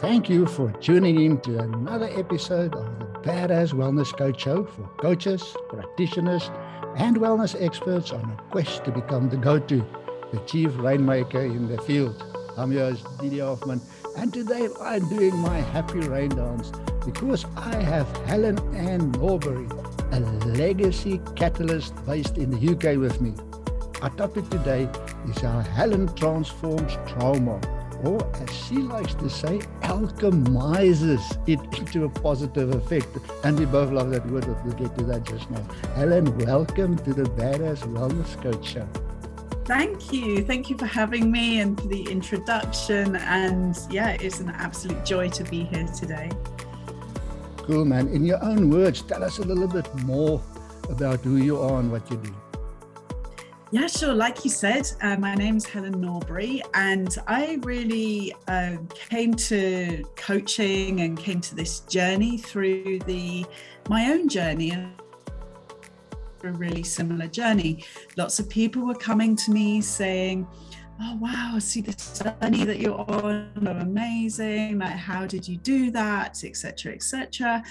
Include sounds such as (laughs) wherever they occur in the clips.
Thank you for tuning in to another episode of the Badass Wellness Coach Show for coaches, practitioners, and wellness experts on a quest to become the go to, the chief rainmaker in the field. I'm your host, Didi Hoffman, and today I'm doing my happy rain dance because I have Helen Ann Norbury, a legacy catalyst based in the UK with me. Our topic today is how Helen transforms trauma, or as she likes to say, alchemizes it into a positive effect. And we both love that word, but we'll get to that just now. Helen, welcome to the Badass Wellness Coach Show. Thank you. Thank you for having me and for the introduction. And yeah, it's an absolute joy to be here today. Cool, man. In your own words, tell us a little bit more about who you are and what you do. Yeah, sure. Like you said, uh, my name's Helen Norbury, and I really uh, came to coaching and came to this journey through the my own journey. And a really similar journey. Lots of people were coming to me saying, "Oh wow, I see this journey that you're on. Amazing! Like, how did you do that? Etc. Etc."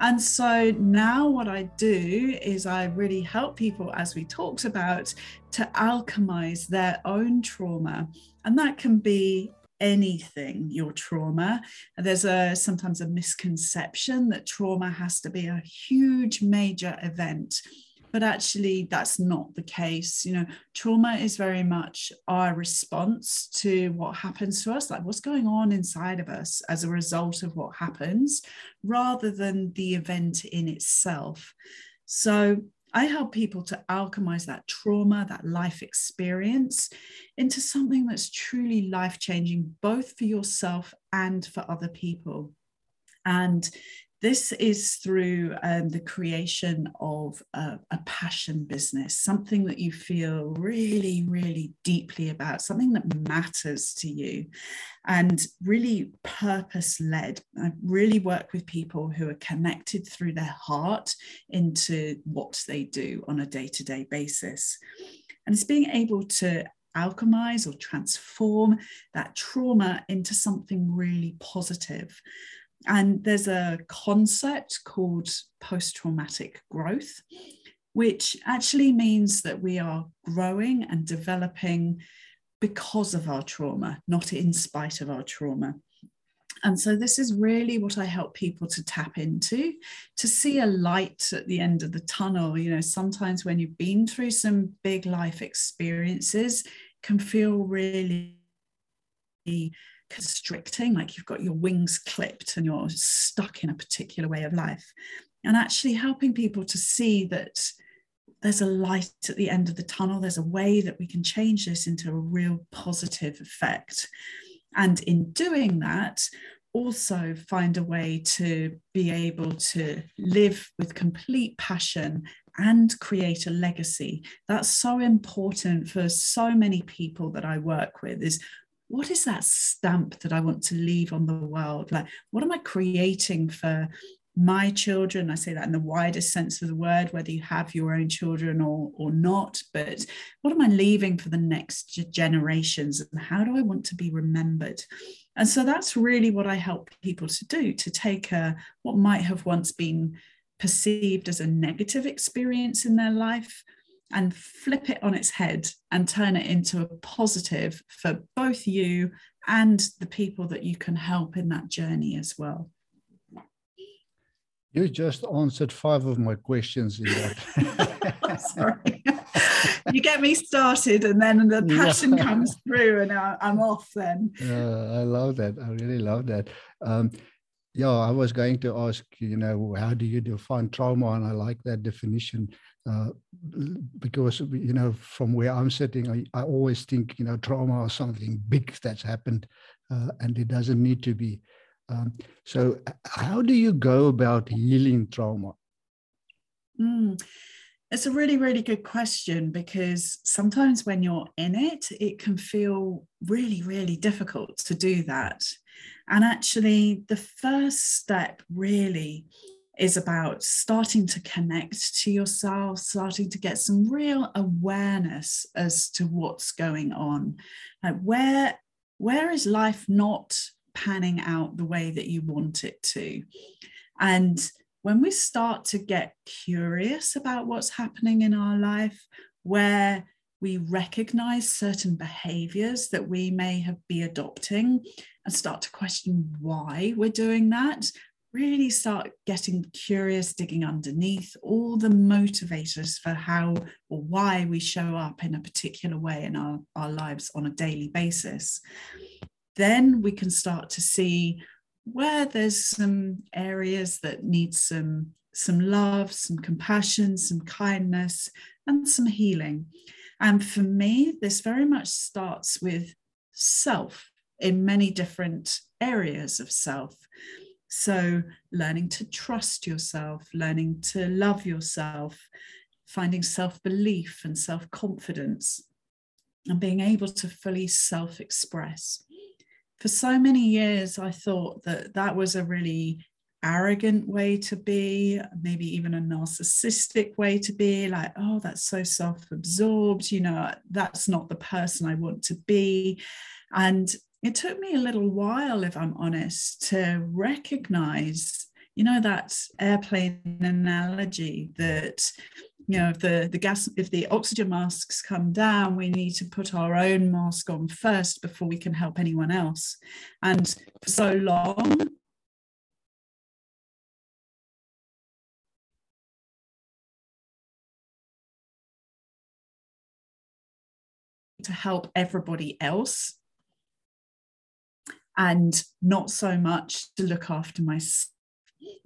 And so now what I do is I really help people, as we talked about, to alchemize their own trauma. And that can be anything your trauma there's a sometimes a misconception that trauma has to be a huge major event but actually that's not the case you know trauma is very much our response to what happens to us like what's going on inside of us as a result of what happens rather than the event in itself so I help people to alchemize that trauma, that life experience into something that's truly life changing, both for yourself and for other people. And this is through um, the creation of a, a, passion business, something that you feel really, really deeply about, something that matters to you, and really purpose led. I really work with people who are connected through their heart into what they do on a day to day basis. And it's being able to alchemize or transform that trauma into something really positive. And there's a concept called post traumatic growth, which actually means that we are growing and developing because of our trauma, not in spite of our trauma. And so, this is really what I help people to tap into to see a light at the end of the tunnel. You know, sometimes when you've been through some big life experiences, can feel really constricting, like you've got your wings clipped and you're stuck in a particular way of life. And actually helping people to see that there's a light at the end of the tunnel, there's a way that we can change this into a real positive effect. And in doing that, also find a way to be able to live with complete passion and create a legacy that's so important for so many people that i work with is what is that stamp that I want to leave on the world? Like, what am I creating for my children? I say that in the widest sense of the word, whether you have your own children or, or not. But what am I leaving for the next generations? And how do I want to be remembered? And so that's really what I help people to do to take a, what might have once been perceived as a negative experience in their life and flip it on its head and turn it into a positive for both you and the people that you can help in that journey as well. You just answered five of my questions in that. (laughs) Sorry. you get me started and then the passion yeah. comes through and I'm off then. Uh, I love that. I really love that. Um, yeah, I was going to ask, you know, how do you define trauma? And I like that definition uh, because, you know, from where I'm sitting, I, I, always think, you know, trauma or something big that's happened, uh, and it doesn't need to be. Um, so, how do you go about healing trauma? Mm. It's a really, really good question because sometimes when you're in it, it can feel really, really difficult to do that. And actually, the first step really is about starting to connect to yourself, starting to get some real awareness as to what's going on. Like where, where is life not panning out the way that you want it to. And when we start to get curious about what's happening in our life, where we recognize certain behaviors that we may have be adopting and start to question why we're doing that really start getting curious digging underneath all the motivators for how or why we show up in a particular way in our, our lives on a daily basis then we can start to see where there's some areas that need some some love some compassion some kindness and some healing and for me, this very much starts with self in many different areas of self. So, learning to trust yourself, learning to love yourself, finding self belief and self confidence, and being able to fully self express. For so many years, I thought that that was a really arrogant way to be, maybe even a narcissistic way to be, like, oh, that's so self absorbed, you know, that's not the person I want to be. And it took me a little while, if I'm honest, to recognize, you know, that airplane analogy that you know if the the gas if the oxygen masks come down we need to put our own mask on first before we can help anyone else. And for so long to help everybody else and not so much to look after myself.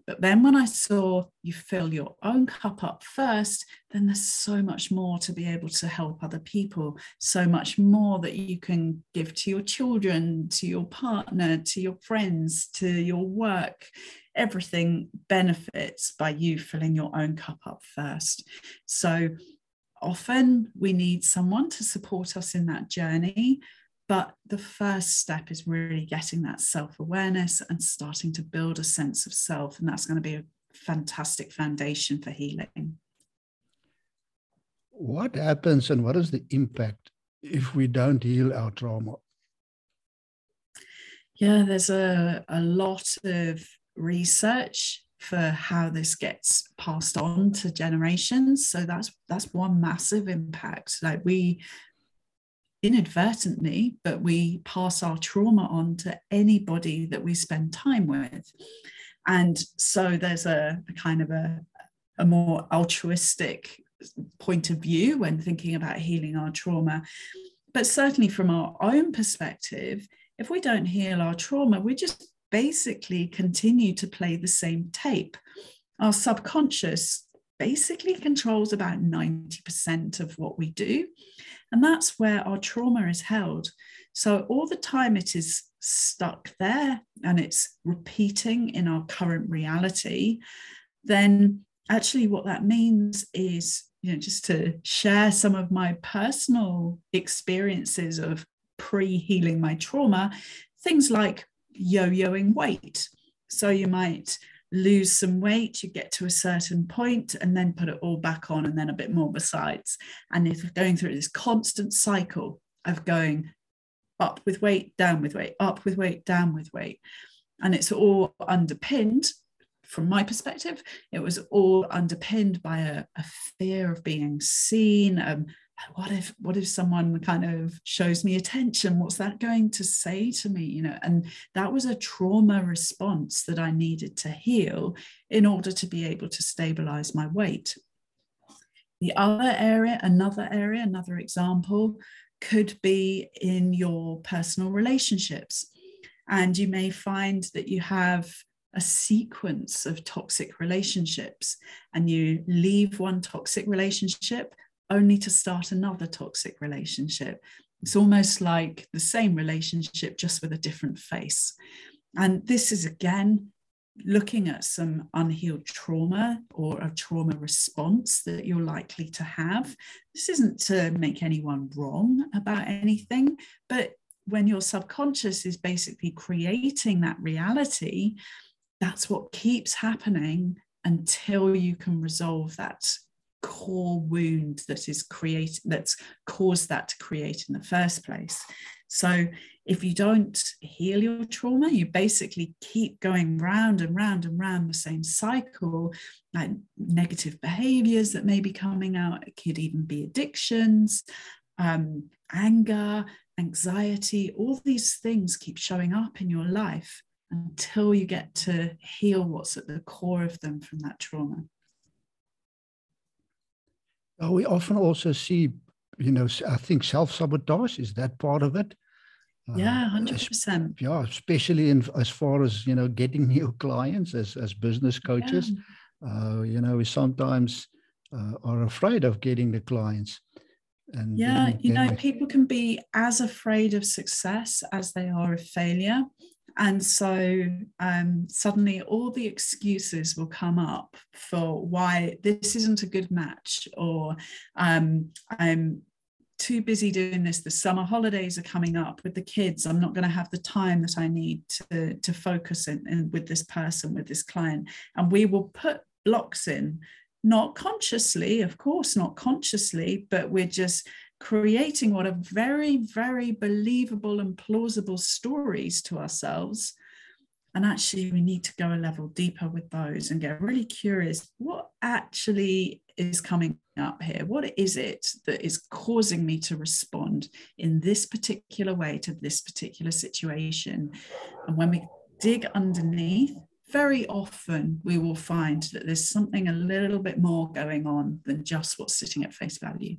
But then when I saw you fill your own cup up first, then there's so much more to be able to help other people, so much more that you can give to your children, to your partner, to your friends, to your work. Everything benefits by you filling your own cup up first. So often we need someone to support us in that journey. But the first step is really getting that self awareness and starting to build a sense of self. And that's going to be a fantastic foundation for healing. What happens and what is the impact if we don't heal our trauma? Yeah, there's a, a lot of research for how this gets passed on to generations so that's that's one massive impact like we inadvertently but we pass our trauma on to anybody that we spend time with and so there's a, a kind of a, a more altruistic point of view when thinking about healing our trauma but certainly from our own perspective if we don't heal our trauma we're just basically continue to play the same tape. Our subconscious basically controls about 90% of what we do. And that's where our trauma is held. So, all the time it is stuck there and it's repeating in our current reality, then actually what that means is, you know, just to share some of my personal experiences of pre healing my trauma, things like yo-yoing weight. So you might lose some weight, you get to a certain point, and then put it all back on, and then a bit more besides. And if going through this constant cycle of going up with weight, down with weight, up with weight, down with weight. And it's all underpinned, from my perspective, it was all underpinned by a, a fear of being seen, um, what if what if someone kind of shows me attention? What's that going to say to me? You know and that was a trauma response that i needed to heal in order to be able to stabilize my weight. The other area another area another example could be in your personal relationships. And you may find that you have a sequence of toxic relationships and you leave one toxic relationship only to start another toxic relationship. It's almost like the same relationship, just with a different face. And this is again looking at some unhealed trauma or a trauma response that you're likely to have. This isn't to make anyone wrong about anything, but when your subconscious is basically creating that reality, that's what keeps happening until you can resolve that core wound that is create that's caused that to create in the first place. So if you don't heal your trauma, you basically keep going round and round and round the same cycle, like negative behaviors that may be coming out. It could even be addictions, um, anger, anxiety, all these things keep showing up in your life until you get to heal what's at the core of them from that trauma. We often also see, you know, I think self sabotage is that part of it. Yeah, uh, hundred percent. Yeah, especially in as far as you know, getting (laughs) new clients as as business coaches. Yeah. Uh, you know, we sometimes uh, are afraid of getting the clients. And yeah, then, you know, people can be as afraid of success as they are of failure. And so um, suddenly all the excuses will come up for why this isn't a good match, or um, I'm too busy doing this. The summer holidays are coming up with the kids. I'm not going to have the time that I need to, to focus in, in with this person, with this client. And we will put blocks in not consciously, of course, not consciously, but we're just creating what are very, very believable and plausible stories to ourselves. And actually, we need to go a level deeper with those and get really curious what actually is coming up here? What is it that is causing me to respond in this particular way to this particular situation? And when we dig underneath, very often we will find that there's something a little bit more going on than just what's sitting at face value.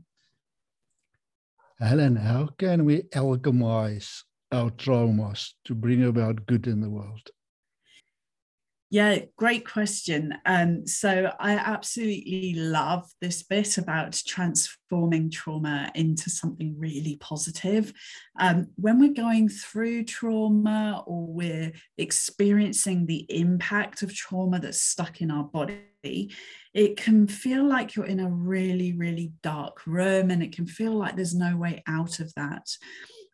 Helen, how can we alchemize our traumas to bring about good in the world? Yeah, great question. Um, so I absolutely love this bit about transforming trauma into something really positive. Um, when we're going through trauma or we're experiencing the impact of trauma that's stuck in our body, it can feel like you're in a really, really dark room and it can feel like there's no way out of that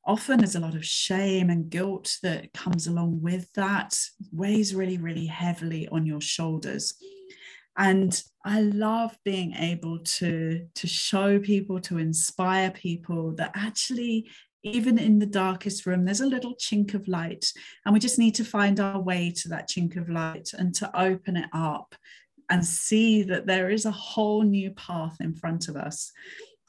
often there's a lot of shame and guilt that comes along with that weighs really really heavily on your shoulders. And i love being able to to show people to inspire people that actually even in the darkest room there's a little chink of light and we just need to find our way to that chink of light and to open it up and see that there is a whole new path in front of us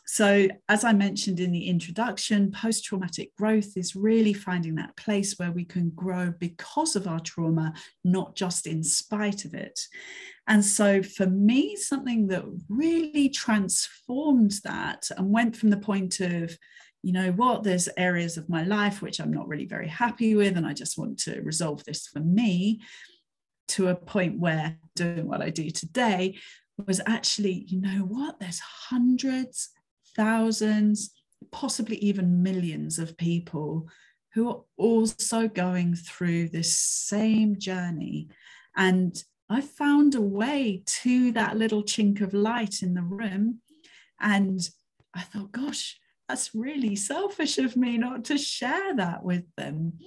so, as I mentioned in the introduction, post traumatic growth is really finding that place where we can grow because of our trauma, not just in spite of it. And so, for me, something that really transformed that and went from the point of, you know what, there's areas of my life which I'm not really very happy with, and I just want to resolve this for me, to a point where doing what I do today was actually, you know what, there's hundreds thousands, possibly even millions of people who are also going through this same journey. And I found a way to that little chink of light in the room. And I thought, gosh, that's really selfish of me not to share that with them.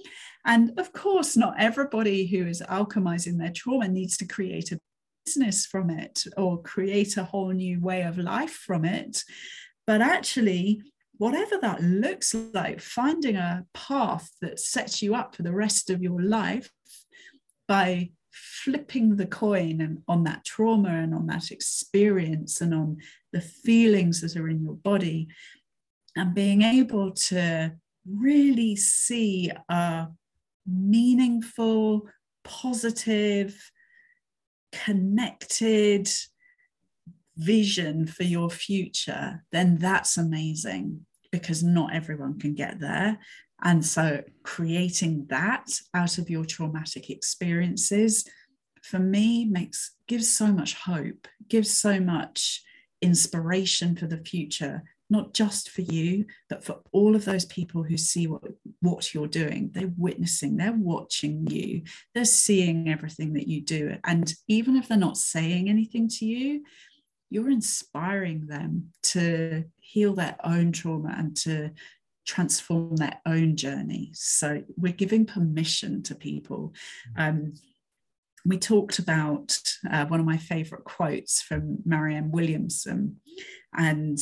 And of course, not everybody who is alchemizing their trauma needs to create a business from it or create a whole new way of life from it. But actually, whatever that looks like, finding a path that sets you up for the rest of your life by flipping the coin and on that trauma and on that experience and on the feelings that are in your body and being able to really see a meaningful positive connected vision for your future, then that's amazing because not everyone can get there. And so creating that out of your traumatic experiences for me makes gives so much hope, gives so much inspiration for the future, not just for you, but for all of those people who see what, what you're doing. They're witnessing, they're watching you, they're seeing everything that you do. And even if they're not saying anything to you, you're inspiring them to heal their own trauma and to transform their own journey. So we're giving permission to people. Mm. Um, we talked about uh, one of my favorite quotes from Marianne Williamson. And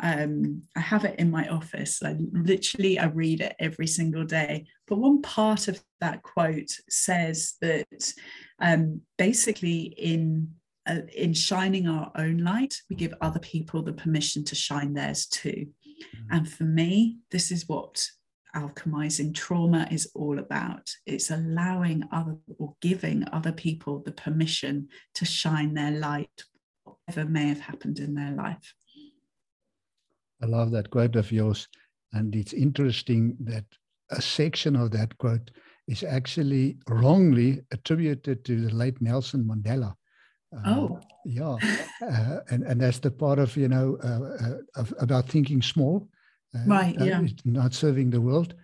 um, I have it in my office. I literally I read it every single day. But one part of that quote says that um, basically in uh, in shining our own light, we give other people the permission to shine theirs too. Mm-hmm. And for me, this is what alchemizing trauma is all about. It's allowing other or giving other people the permission to shine their light, whatever may have happened in their life. I love that quote of yours. And it's interesting that a section of that quote is actually wrongly attributed to the late Nelson Mandela. Oh, yeah, (laughs) uh, and and that's the part of you know uh, uh of, about thinking small, right? Yeah, not serving the world.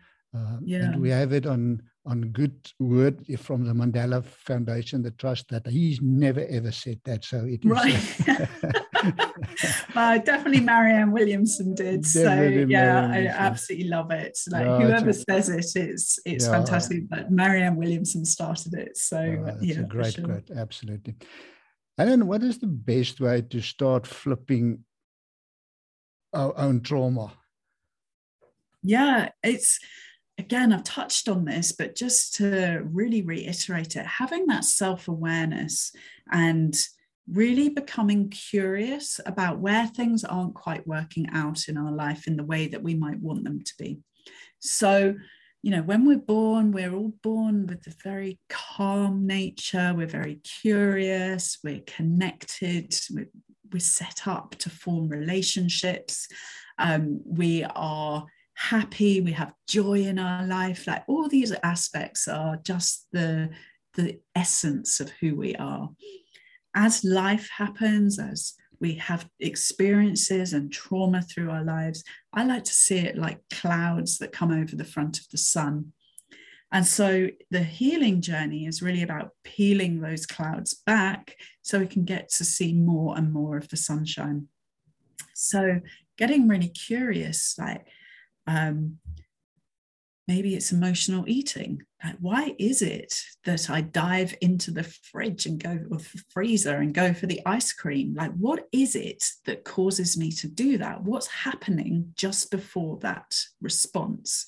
yeah, and we have it on on good word from the Mandela Foundation, the trust that he's never ever said that. So it is right. well, (laughs) definitely Marianne Williamson did. Definitely so yeah, I absolutely love it. Like no, whoever says it, it's it's yeah, fantastic. But Marianne Williamson started it. So yeah, a great sure. quote. Absolutely. And then what is the best way to start flipping our own trauma? Yeah, it's again, I've touched on this, but just to really reiterate it, having that self awareness and really becoming curious about where things aren't quite working out in our life in the way that we might want them to be. So, you know, when we're born, we're all born with a very calm nature. We're very curious. We're connected. We're, we're set up to form relationships. Um, we are happy. We have joy in our life. Like all these aspects are just the the essence of who we are as life happens, as we have experiences and trauma through our lives, I like to see it like clouds that come over the front of the sun. And so the healing journey is really about peeling those clouds back so we can get to see more and more of the sunshine. So getting really curious, like um, maybe it's emotional eating. Like, why is it that I dive into the fridge and go or the freezer and go for the ice cream? Like, what is it that causes me to do that? What's happening just before that response?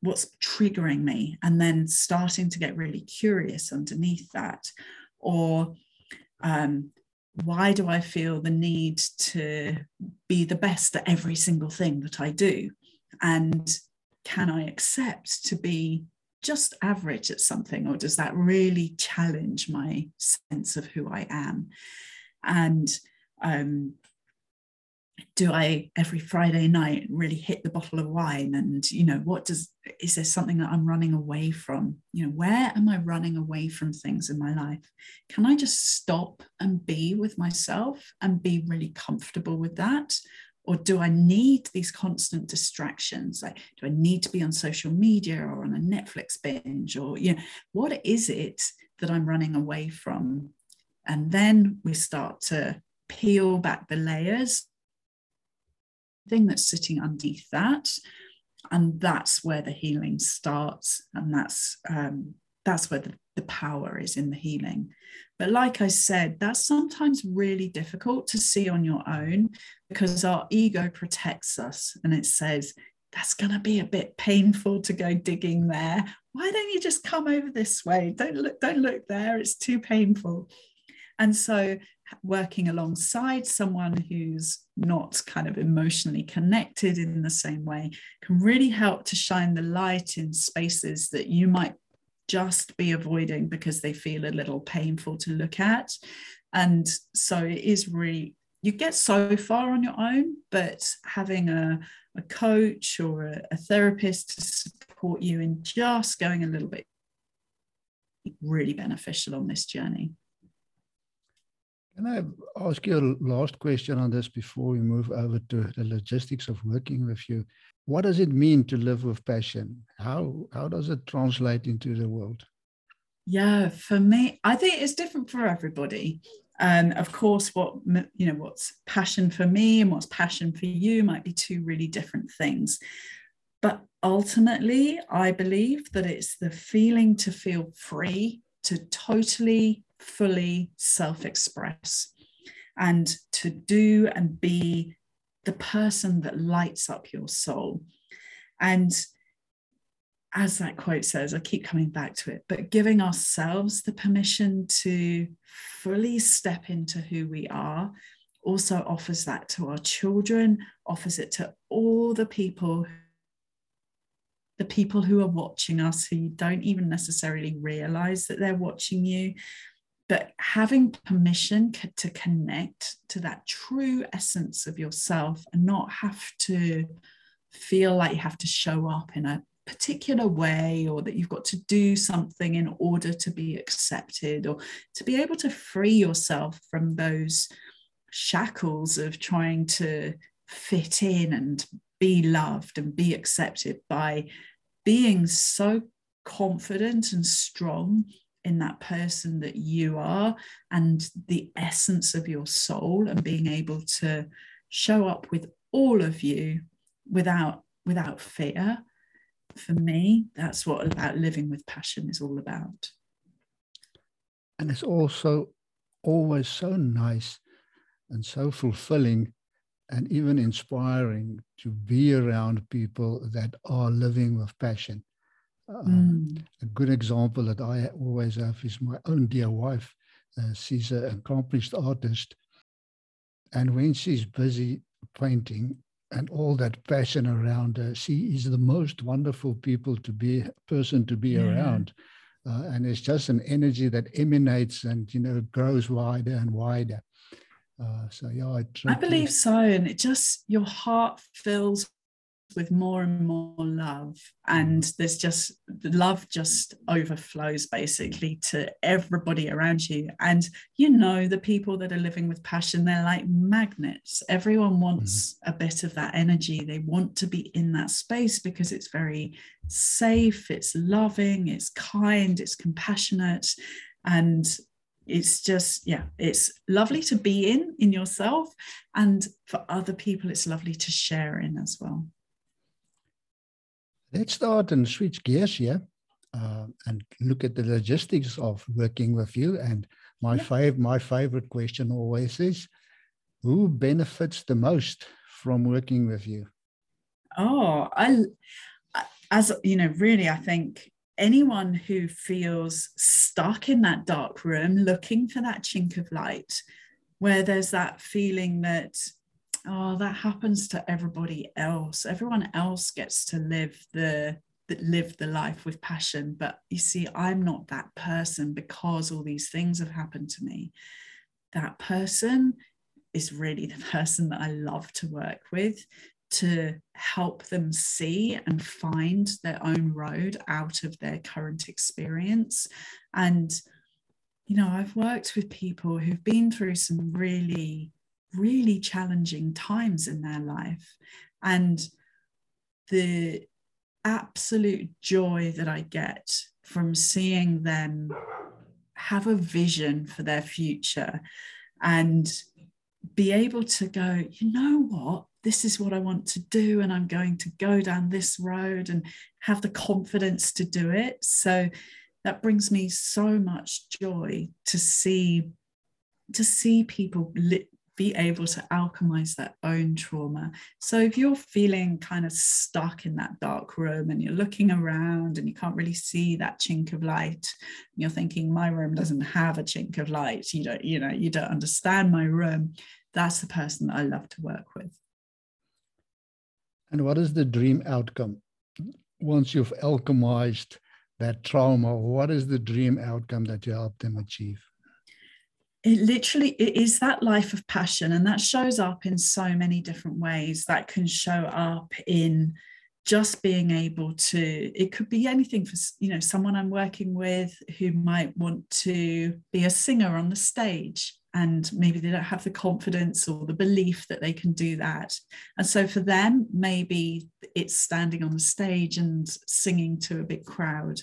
What's triggering me? And then starting to get really curious underneath that. Or um, why do I feel the need to be the best at every single thing that I do? And can I accept to be just average at something, or does that really challenge my sense of who I am? And um, do I every Friday night really hit the bottle of wine? And you know, what does is there something that I'm running away from? You know, where am I running away from things in my life? Can I just stop and be with myself and be really comfortable with that? Or do i need these constant distractions? Like do i need to be on social media or on a netflix binge or you know what is it that i'm running away from? And then we start to peel back the layers. Thing that's sitting underneath that and that's where the healing starts and that's um, that's where the, the power is in the healing but like I said, that's sometimes really difficult to see on your own because our ego protects us and it says, that's going to be a bit painful to go digging there. Why don't you just come over this way? Don't look, don't look there. It's too painful. And so working alongside someone who's not kind of emotionally connected in the same way can really help to shine the light in spaces that you might just be avoiding because they feel a little painful to look at. And so it is really, you get so far on your own, but having a, a coach or a, a therapist to support you in just going a little bit really beneficial on this journey. Can I ask you a last question on this before we move over to the logistics of working with you? What does it mean to live with passion? How how does it translate into the world? Yeah, for me, I think it's different for everybody. And of course, what you know, what's passion for me and what's passion for you might be two really different things. But ultimately, I believe that it's the feeling to feel free to totally, fully self express and to do and be the person that lights up your soul. And as that quote says, I keep coming back to it, but giving ourselves the permission to fully step into who we are also offers that to our children, offers it to all the people the people who are watching us who don't even necessarily realize that they're watching you but having permission to connect to that true essence of yourself and not have to feel like you have to show up in a particular way or that you've got to do something in order to be accepted or to be able to free yourself from those shackles of trying to fit in and be loved and be accepted by being so confident and strong in that person that you are and the essence of your soul and being able to show up with all of you without without fear for me that's what about living with passion is all about and it's also always so nice and so fulfilling and even inspiring to be around people that are living with passion. Um, mm. A good example that I always have is my own dear wife. Uh, she's an accomplished artist. And when she's busy painting and all that passion around her, she is the most wonderful people to be person to be yeah. around. Uh, and it's just an energy that emanates and you know grows wider and wider. Uh, so yeah, I, I believe so, and it just your heart fills with more and more love, and mm. there's just the love just overflows basically to everybody around you. And you know, the people that are living with passion, they're like magnets. Everyone wants mm-hmm. a bit of that energy. They want to be in that space because it's very safe, it's loving, it's kind, it's compassionate and it's just yeah it's lovely to be in in yourself and for other people it's lovely to share in as well let's start and switch gears here uh, and look at the logistics of working with you and my yeah. fav- my favorite question always is who benefits the most from working with you oh i as you know really i think anyone who feels stuck in that dark room looking for that chink of light where there's that feeling that oh that happens to everybody else. Everyone else gets to live the that live the life with passion. But you see i'm not that person because all these things have happened to me. That person is really (laughs) the person that i love to work with to help them see and find their own road out of their current experience. And, you know, I've worked with people who've been through some really, really challenging times in their life. And the absolute joy that I get from seeing them have a vision for their future and be able to go, you know what? this is what I want to do, and I'm going to go down this road and have the confidence to do it. So that brings me so much joy to see to see people li- be able to alchemize their own trauma. So if you're feeling kind of stuck in that dark room and you're looking around and you can't really see that chink of light, you're thinking my room doesn't have a chink of light. You don't, you know, you don't understand my room. That's the person that I love to work with. And what is the dream outcome? Once you've alchemized that trauma, what is the dream outcome that you help them achieve? It literally it is that life of passion, and that shows up in so many different ways. That can show up in just being able to it could be anything for you know someone i'm working with who might want to be a singer on the stage and maybe they don't have the confidence or the belief that they can do that. And so for them, maybe it's standing on the stage and singing to a big crowd.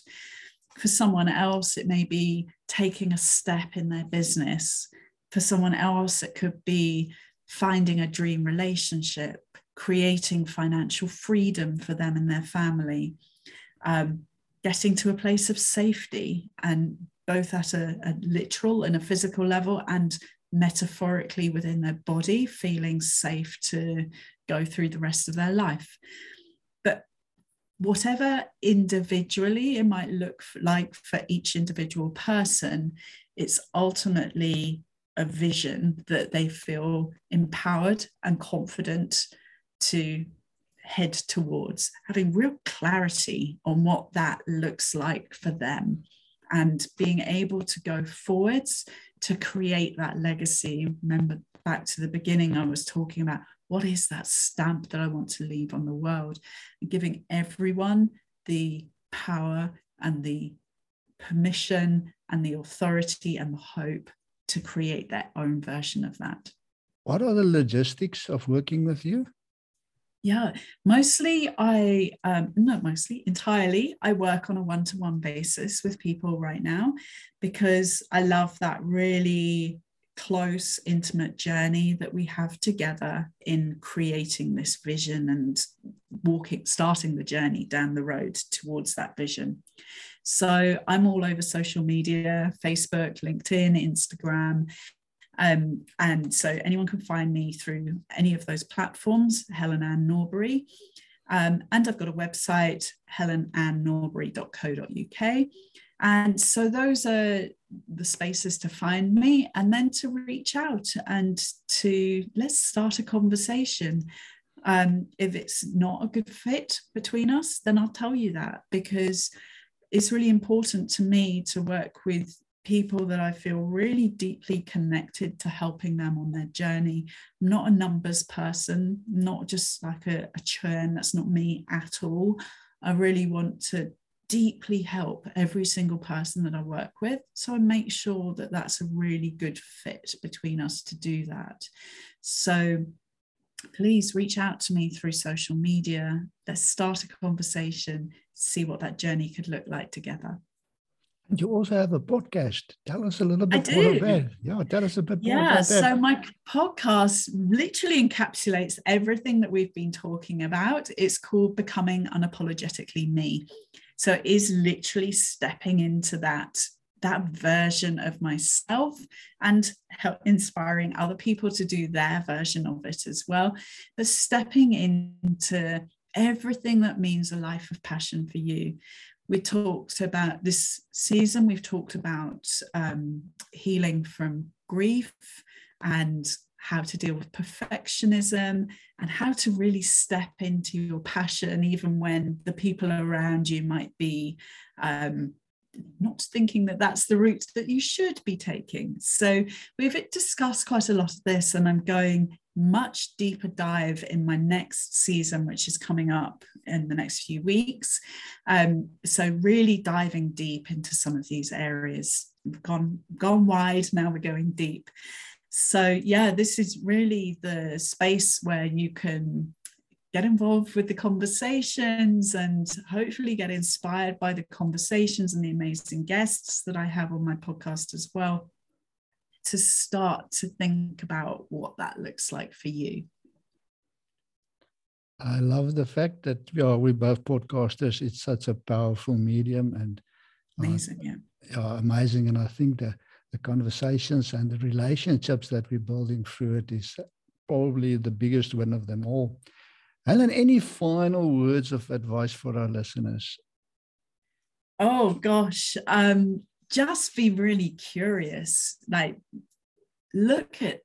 For someone else, it may be taking a step in their business. For someone else, it could be finding a dream relationship, creating financial freedom for them and their family, um, getting to a place of safety and both at a, a literal and a physical level and metaphorically within their body, feeling safe to go through the rest of their life. Whatever individually it might look like for each individual person, it's ultimately a vision that they feel empowered and confident to head towards, having real clarity on what that looks like for them and being able to go forwards to create that legacy. Remember back to the beginning, I was talking about what is that stamp that I want to leave on the world, and giving everyone the power and the permission and the authority and the hope to create their own version of that. What are the logistics of working with you? Yeah, mostly I, um, not mostly, entirely, I work on a one to one basis with people right now because I love that really close, intimate journey that we have together in creating this vision and walking, starting the journey down the road towards that vision. So I'm all over social media Facebook, LinkedIn, Instagram. Um, and so anyone can find me through any of those platforms, Helen Ann Norbury. Um, and I've got a website, helenannnorbury.co.uk. And so those are the spaces to find me and then to reach out and to let's start a conversation. Um, if it's not a good fit between us, then I'll tell you that because it's really important to me to work with people that I feel really deeply connected to helping them on their journey. I'm not a numbers person, not just like a, a churn, that's not me at all. I really want to deeply help every single person that I work with. So I make sure that that's a really good fit between us to do that. So please reach out to me through social media. Let's start a conversation, see what that journey could look like together. And you also have a podcast. Tell us a little bit I more do. about it. Yeah, tell us a bit more about that. Yeah, so my podcast literally encapsulates everything that we've been talking about. It's called Becoming Unapologetically Me. So it is literally stepping into that that version of myself and help inspiring other people to do their version of it as well. But stepping into everything that means a life of passion for you. We talked about this season, we've talked about um, healing from grief and how to deal with perfectionism and how to really step into your passion, even when the people around you might be um, not thinking that that's the route that you should be taking. So we've discussed quite a lot of this, and I'm going much deeper dive in my next season, which is coming up in the next few weeks. Um, so really diving deep into some of these areas. We've gone gone wide, now we're going deep. So yeah, this is really the space where you can get involved with the conversations and hopefully get inspired by the conversations and the amazing guests that I have on my podcast as well to start to think about what that looks like for you. I love the fact that we're we both podcasters. It's such a powerful medium and uh, Amazing, yeah. yeah, amazing. And I think the the conversations and the relationships that we're building through it is probably the biggest one of them all. Helen, any final words of advice for our listeners? Oh gosh, um, just be really curious. Like, look at,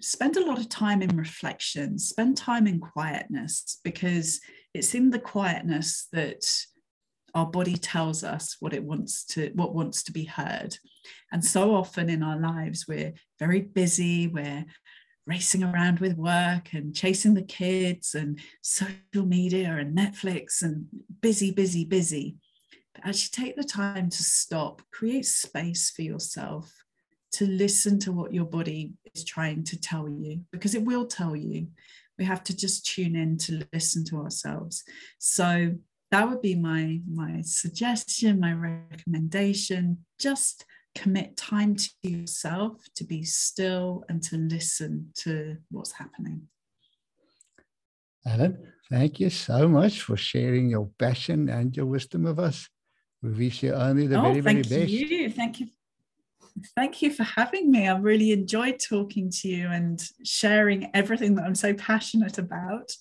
spend a lot of time in reflection, spend time in quietness, because it's in the quietness that our body tells us what it wants to what wants to be heard. And so often in our lives we're very busy we're racing around with work and chasing the kids and social media and netflix and busy busy busy. But actually take the time to stop create space for yourself to listen to what your body is trying to tell you because it will tell you. We have to just tune in to listen to ourselves. So that would be my my suggestion my recommendation just commit time to yourself to be still and to listen to what's happening Helen, thank you so much for sharing your passion and your wisdom with us. We wish you only the oh, very, very thank best. you. Thank you. Thank you for having me. I really enjoyed talking to you and sharing everything that I'm so passionate about.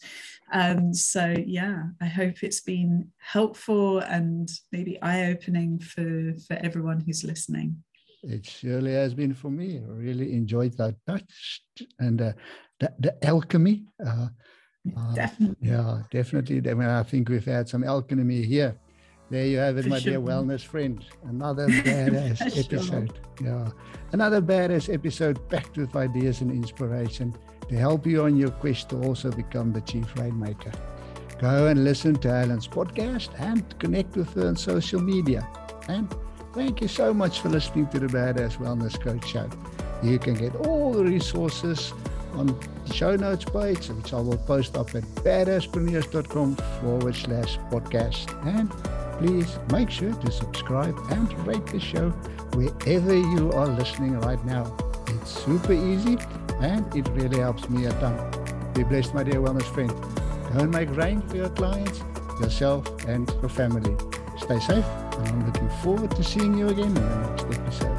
Um, so yeah, I hope it's been helpful and maybe eye-opening for for everyone who's listening. It surely has been for me. I really enjoyed that touch and uh, the, the alchemy. Uh, uh, definitely. Yeah, definitely. I mean, I think we've had some alchemy here. There you have it, for my sure. dear wellness friend. Another (laughs) badass episode. Sure. Yeah. Another badass episode packed with ideas and inspiration to help you on your quest to also become the chief rainmaker. Go and listen to Helen's podcast and connect with her on social media. And thank you so much for listening to the Badass Wellness Coach Show. You can get all the resources on the show notes page, which I will post up at badasspreneurs.com forward slash podcast. And please make sure to subscribe and rate the show wherever you are listening right now. It's super easy and it really helps me a ton. Um, be blessed, my dear wellness friend. Go and make rain for your clients, yourself, and your family. Stay safe, and I'm looking forward to seeing you again in the next episode.